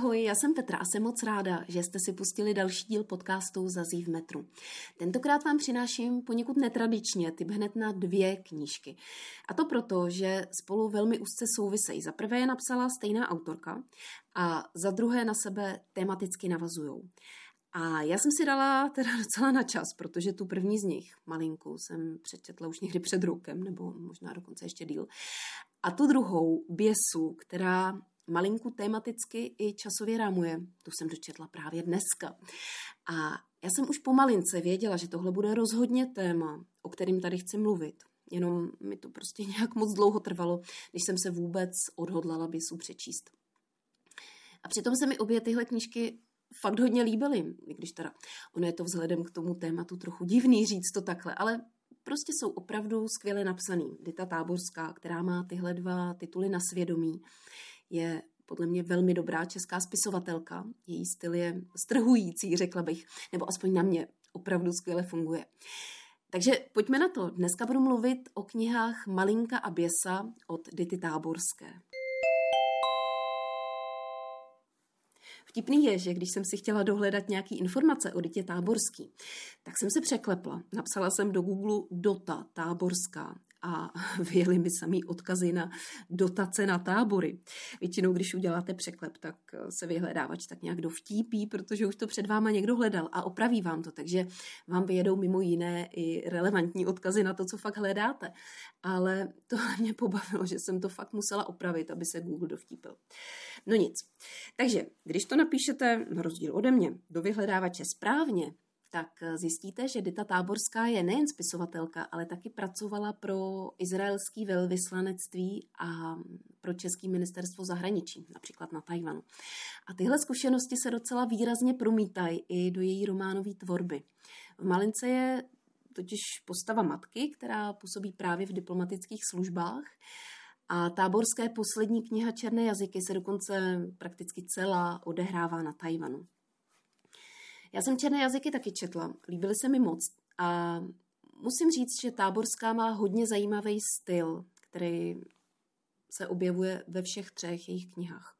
Ahoj, já jsem Petra a jsem moc ráda, že jste si pustili další díl podcastu Zazí v metru. Tentokrát vám přináším poněkud netradičně typ hned na dvě knížky. A to proto, že spolu velmi úzce souvisejí. Za prvé je napsala stejná autorka a za druhé na sebe tematicky navazují. A já jsem si dala teda docela na čas, protože tu první z nich, malinku, jsem přečetla už někdy před rokem, nebo možná dokonce ještě díl. A tu druhou, Běsu, která malinku tematicky i časově rámuje. Tu jsem dočetla právě dneska. A já jsem už po malince věděla, že tohle bude rozhodně téma, o kterým tady chci mluvit. Jenom mi to prostě nějak moc dlouho trvalo, než jsem se vůbec odhodlala Běsu přečíst. A přitom se mi obě tyhle knížky fakt hodně líbily, i když teda ono je to vzhledem k tomu tématu trochu divný říct to takhle, ale prostě jsou opravdu skvěle napsaný. Dita Táborská, která má tyhle dva tituly na svědomí, je podle mě velmi dobrá česká spisovatelka. Její styl je strhující, řekla bych, nebo aspoň na mě opravdu skvěle funguje. Takže pojďme na to. Dneska budu mluvit o knihách Malinka a Běsa od Dity Táborské. Vtipný je, že když jsem si chtěla dohledat nějaký informace o Ditě Táborský, tak jsem se překlepla. Napsala jsem do Google Dota Táborská a vyjeli mi samý odkazy na dotace na tábory. Většinou, když uděláte překlep, tak se vyhledávač tak nějak dovtípí, protože už to před váma někdo hledal a opraví vám to, takže vám vyjedou mimo jiné i relevantní odkazy na to, co fakt hledáte. Ale to mě pobavilo, že jsem to fakt musela opravit, aby se Google dovtípil. No nic. Takže, když to napíšete, na rozdíl ode mě, do vyhledávače správně, tak zjistíte, že Dita Táborská je nejen spisovatelka, ale taky pracovala pro izraelský velvyslanectví a pro Český ministerstvo zahraničí, například na Tajvanu. A tyhle zkušenosti se docela výrazně promítají i do její románové tvorby. V Malince je totiž postava matky, která působí právě v diplomatických službách a táborské poslední kniha Černé jazyky se dokonce prakticky celá odehrává na Tajvanu. Já jsem černé jazyky taky četla, líbily se mi moc a musím říct, že Táborská má hodně zajímavý styl, který se objevuje ve všech třech jejich knihách.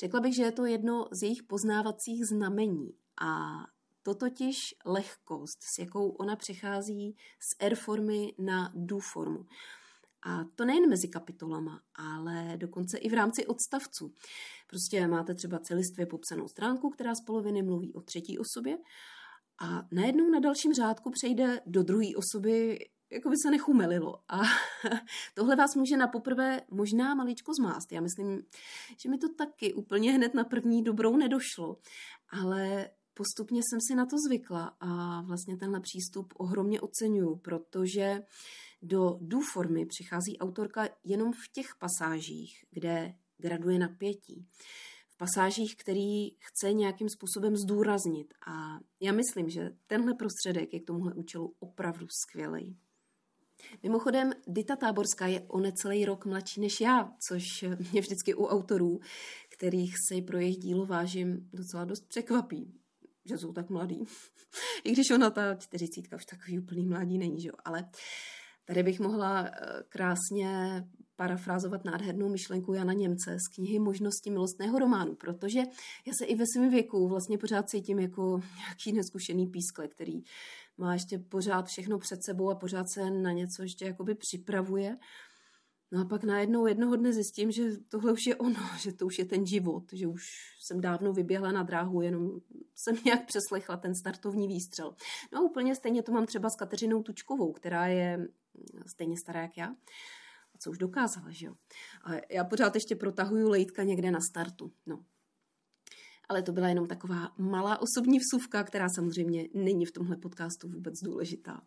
Řekla bych, že je to jedno z jejich poznávacích znamení a to totiž lehkost, s jakou ona přechází z R formy na D formu. A to nejen mezi kapitolama, ale dokonce i v rámci odstavců. Prostě máte třeba celistvě popsanou stránku, která z poloviny mluví o třetí osobě a najednou na dalším řádku přejde do druhé osoby, jako by se nechumelilo. A tohle vás může na poprvé možná maličko zmást. Já myslím, že mi to taky úplně hned na první dobrou nedošlo, ale postupně jsem si na to zvykla a vlastně tenhle přístup ohromně oceňuju, protože do dů formy přichází autorka jenom v těch pasážích, kde graduje napětí. V pasážích, který chce nějakým způsobem zdůraznit. A já myslím, že tenhle prostředek je k tomuhle účelu opravdu skvělý. Mimochodem, Dita Táborská je o necelý rok mladší než já, což mě vždycky u autorů, kterých se pro jejich dílo vážím, docela dost překvapí, že jsou tak mladí. I když ona ta čtyřicítka už takový úplný mladí není, že jo? Ale uh, Tady bych mohla eh, krásně parafrázovat nádhernou myšlenku Jana Němce z knihy Možnosti milostného románu, protože já se i ve svém věku vlastně pořád cítím jako nějaký neskušený pískle, který má ještě pořád všechno před sebou a pořád se na něco ještě jakoby připravuje. No a pak najednou jednoho dne zjistím, že tohle už je ono, že to už je ten život, že už jsem dávno vyběhla na dráhu, jenom jsem nějak přeslechla ten startovní výstřel. No a úplně stejně to mám třeba s Kateřinou Tučkovou, která je stejně stará jak já. A co už dokázala, že jo? A já pořád ještě protahuju lejtka někde na startu. No. Ale to byla jenom taková malá osobní vsuvka, která samozřejmě není v tomhle podcastu vůbec důležitá.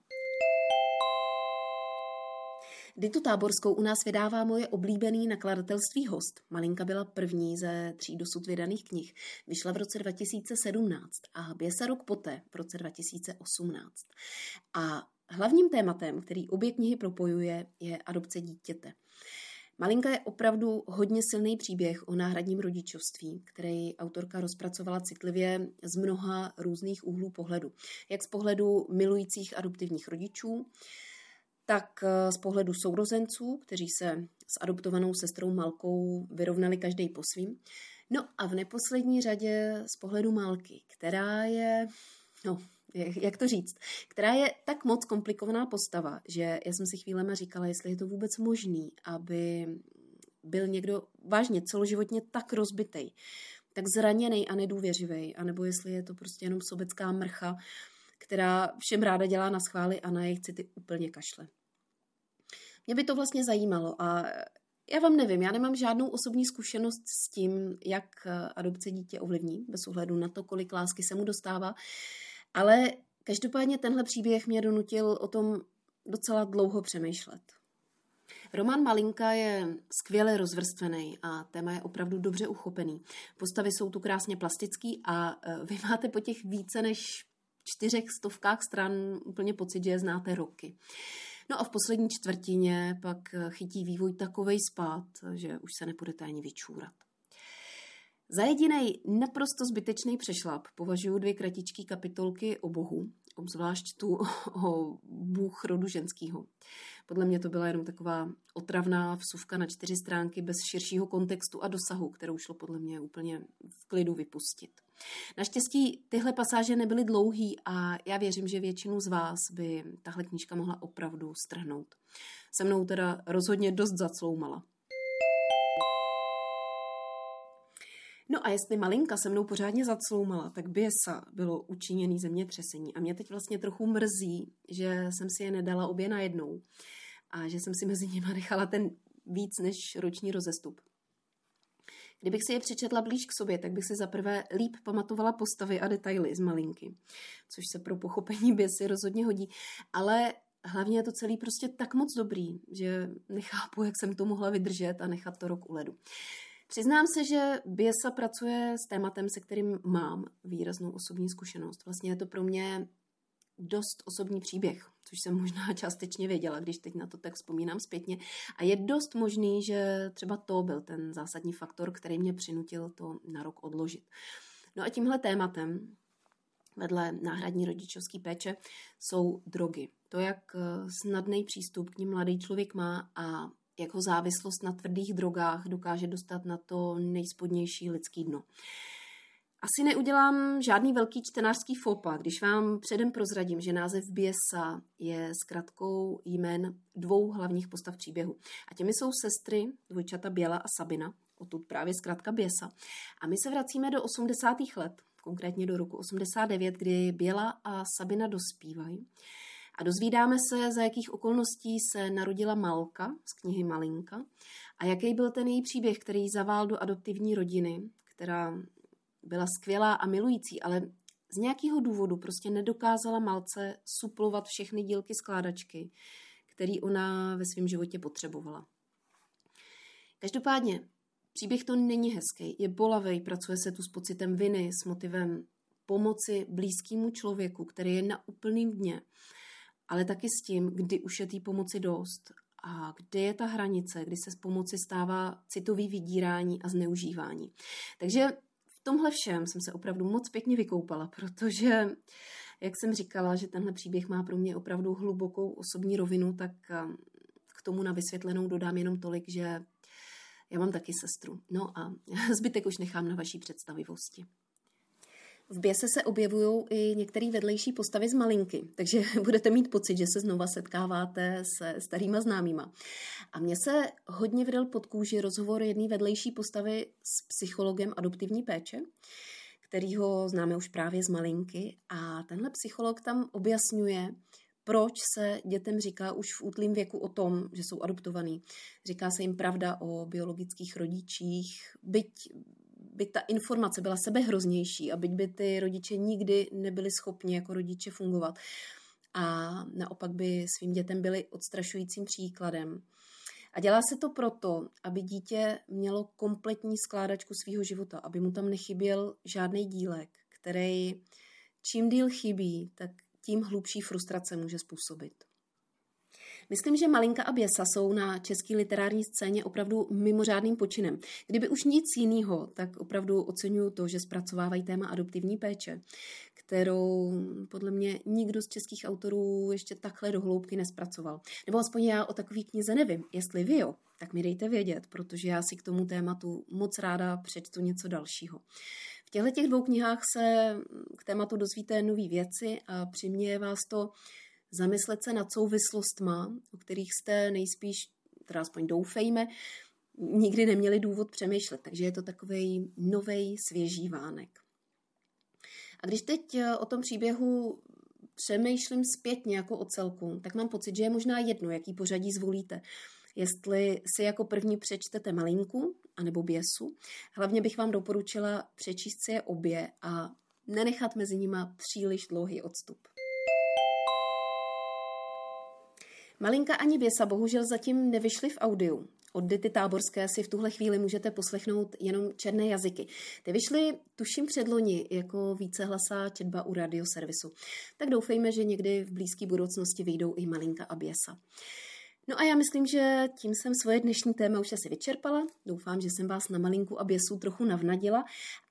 Ditu Táborskou u nás vydává moje oblíbený nakladatelství Host. Malinka byla první ze tří dosud vydaných knih. Vyšla v roce 2017 a Běsa rok poté, v roce 2018. A hlavním tématem, který obě knihy propojuje, je adopce dítěte. Malinka je opravdu hodně silný příběh o náhradním rodičovství, který autorka rozpracovala citlivě z mnoha různých úhlů pohledu. Jak z pohledu milujících adoptivních rodičů, tak eh, z pohledu sourozenců, kteří se s adoptovanou sestrou Malkou vyrovnali každý po svým, No a v neposlední řadě z pohledu Malky, která je, no, jak to říct, která je tak moc komplikovaná postava, že já jsem si chvílema říkala, jestli je to vůbec možný, aby byl někdo vážně celoživotně tak rozbitej, tak zraněný a nedůvěřivý, anebo jestli je to prostě jenom sobecká mrcha, která všem ráda dělá na schvály a na jejich city úplně kašle. Mě by to vlastně zajímalo a já vám nevím, já nemám žádnou osobní zkušenost s tím, jak adopce dítě ovlivní, bez ohledu na to, kolik lásky se mu dostává, ale každopádně tenhle příběh mě donutil o tom docela dlouho přemýšlet. Roman Malinka je skvěle rozvrstvený a téma je opravdu dobře uchopený. Postavy jsou tu krásně plastický a e, vy máte po těch více než čtyřech stovkách stran úplně pocit, že je znáte roky. No a v poslední čtvrtině pak chytí vývoj takovej spát, že už se nepůjdete ani vyčůrat. Za jediný naprosto zbytečný přešlap považuji dvě kratičké kapitolky o Bohu, obzvlášť tu o Bůh rodu ženského. Podle mě to byla jenom taková otravná vsuvka na čtyři stránky bez širšího kontextu a dosahu, kterou šlo podle mě úplně v klidu vypustit. Naštěstí tyhle pasáže nebyly dlouhý a já věřím, že většinu z vás by tahle knížka mohla opravdu strhnout. Se mnou teda rozhodně dost zacloumala. No a jestli malinka se mnou pořádně zacloumala, tak Biesa bylo učiněný zemětřesení. A mě teď vlastně trochu mrzí, že jsem si je nedala obě najednou a že jsem si mezi nimi nechala ten víc než roční rozestup. Kdybych si je přečetla blíž k sobě, tak bych si zaprvé líp pamatovala postavy a detaily z malinky, což se pro pochopení běsy rozhodně hodí, ale hlavně je to celý prostě tak moc dobrý, že nechápu, jak jsem to mohla vydržet a nechat to rok u ledu. Přiznám se, že Biesa pracuje s tématem, se kterým mám výraznou osobní zkušenost. Vlastně je to pro mě dost osobní příběh, což jsem možná částečně věděla, když teď na to tak vzpomínám zpětně. A je dost možný, že třeba to byl ten zásadní faktor, který mě přinutil to na rok odložit. No a tímhle tématem vedle náhradní rodičovské péče jsou drogy. To, jak snadný přístup k ním mladý člověk má a jako závislost na tvrdých drogách dokáže dostat na to nejspodnější lidský dno. Asi neudělám žádný velký čtenářský fopa, když vám předem prozradím, že název Biesa je zkratkou jmén dvou hlavních postav příběhu. A těmi jsou sestry, dvojčata Běla a Sabina, odtud právě zkrátka Biesa. A my se vracíme do 80. let, konkrétně do roku 89, kdy Běla a Sabina dospívají. A dozvídáme se, za jakých okolností se narodila Malka z knihy Malinka a jaký byl ten její příběh, který zavál do adoptivní rodiny, která byla skvělá a milující, ale z nějakého důvodu prostě nedokázala Malce suplovat všechny dílky skládačky, který ona ve svém životě potřebovala. Každopádně, příběh to není hezký, je bolavý, pracuje se tu s pocitem viny, s motivem pomoci blízkému člověku, který je na úplným dně ale taky s tím, kdy už je té pomoci dost a kde je ta hranice, kdy se z pomoci stává citový vydírání a zneužívání. Takže tomhle všem jsem se opravdu moc pěkně vykoupala, protože, jak jsem říkala, že tenhle příběh má pro mě opravdu hlubokou osobní rovinu, tak um, k tomu na vysvětlenou dodám jenom tolik, že já mám taky sestru. No a zbytek už nechám na vaší představivosti. V běse se objevují i některé vedlejší postavy z malinky, takže budete mít pocit, že se znova setkáváte se starýma známýma. A mně se hodně vydal pod kůži rozhovor jedné vedlejší postavy s psychologem adoptivní péče, kterýho známe už právě z malinky. A tenhle psycholog tam objasňuje, proč se dětem říká už v útlým věku o tom, že jsou adoptovaný. Říká se jim pravda o biologických rodičích, byť by ta informace byla sebehroznější a byť by ty rodiče nikdy nebyli schopni jako rodiče fungovat a naopak by svým dětem byli odstrašujícím příkladem. A dělá se to proto, aby dítě mělo kompletní skládačku svého života, aby mu tam nechyběl žádný dílek, který čím díl chybí, tak tím hlubší frustrace může způsobit. Myslím, že Malinka a Běsa jsou na české literární scéně opravdu mimořádným počinem. Kdyby už nic jiného, tak opravdu oceňuju to, že zpracovávají téma adoptivní péče, kterou podle mě nikdo z českých autorů ještě takhle do hloubky nespracoval. Nebo aspoň já o takové knize nevím. Jestli vy jo, tak mi dejte vědět, protože já si k tomu tématu moc ráda přečtu něco dalšího. V těchto těch dvou knihách se k tématu dozvíte nové věci a přiměje vás to zamyslet se nad souvislostma, o kterých jste nejspíš, teda aspoň doufejme, nikdy neměli důvod přemýšlet. Takže je to takový nový svěží vánek. A když teď eh, o tom příběhu přemýšlím zpětně jako o celku, tak mám pocit, že je možná jedno, jaký pořadí zvolíte. Jestli si jako první přečtete malinku anebo běsu, hlavně bych vám doporučila přečíst si je obě a nenechat mezi nima příliš dlouhý odstup. Malinka ani Běsa bohužel zatím nevyšly v audiu. Od Dity Táborské si v tuhle chvíli můžete poslechnout jenom černé jazyky. Ty vyšly, tuším, předloni jako vícehlasá četba u radioservisu. Tak doufejme, že někdy v blízké budoucnosti vyjdou i Malinka a Běsa. No a já myslím, že tím jsem svoje dnešní téma už asi vyčerpala. Doufám, že jsem vás na malinku a běsu trochu navnadila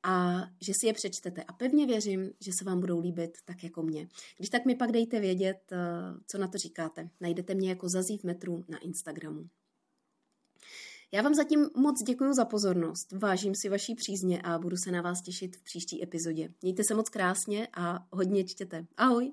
a že si je přečtete. A pevně věřím, že se vám budou líbit tak jako mě. Když tak mi pak dejte vědět, eh, co na to říkáte. Najdete mě jako Zazí v metru na Instagramu. Já vám zatím moc děkuji za pozornost, vážím si vaší přízně a budu se na vás těšit v příští epizodě. Mějte se moc krásně a hodně čtěte. Ahoj!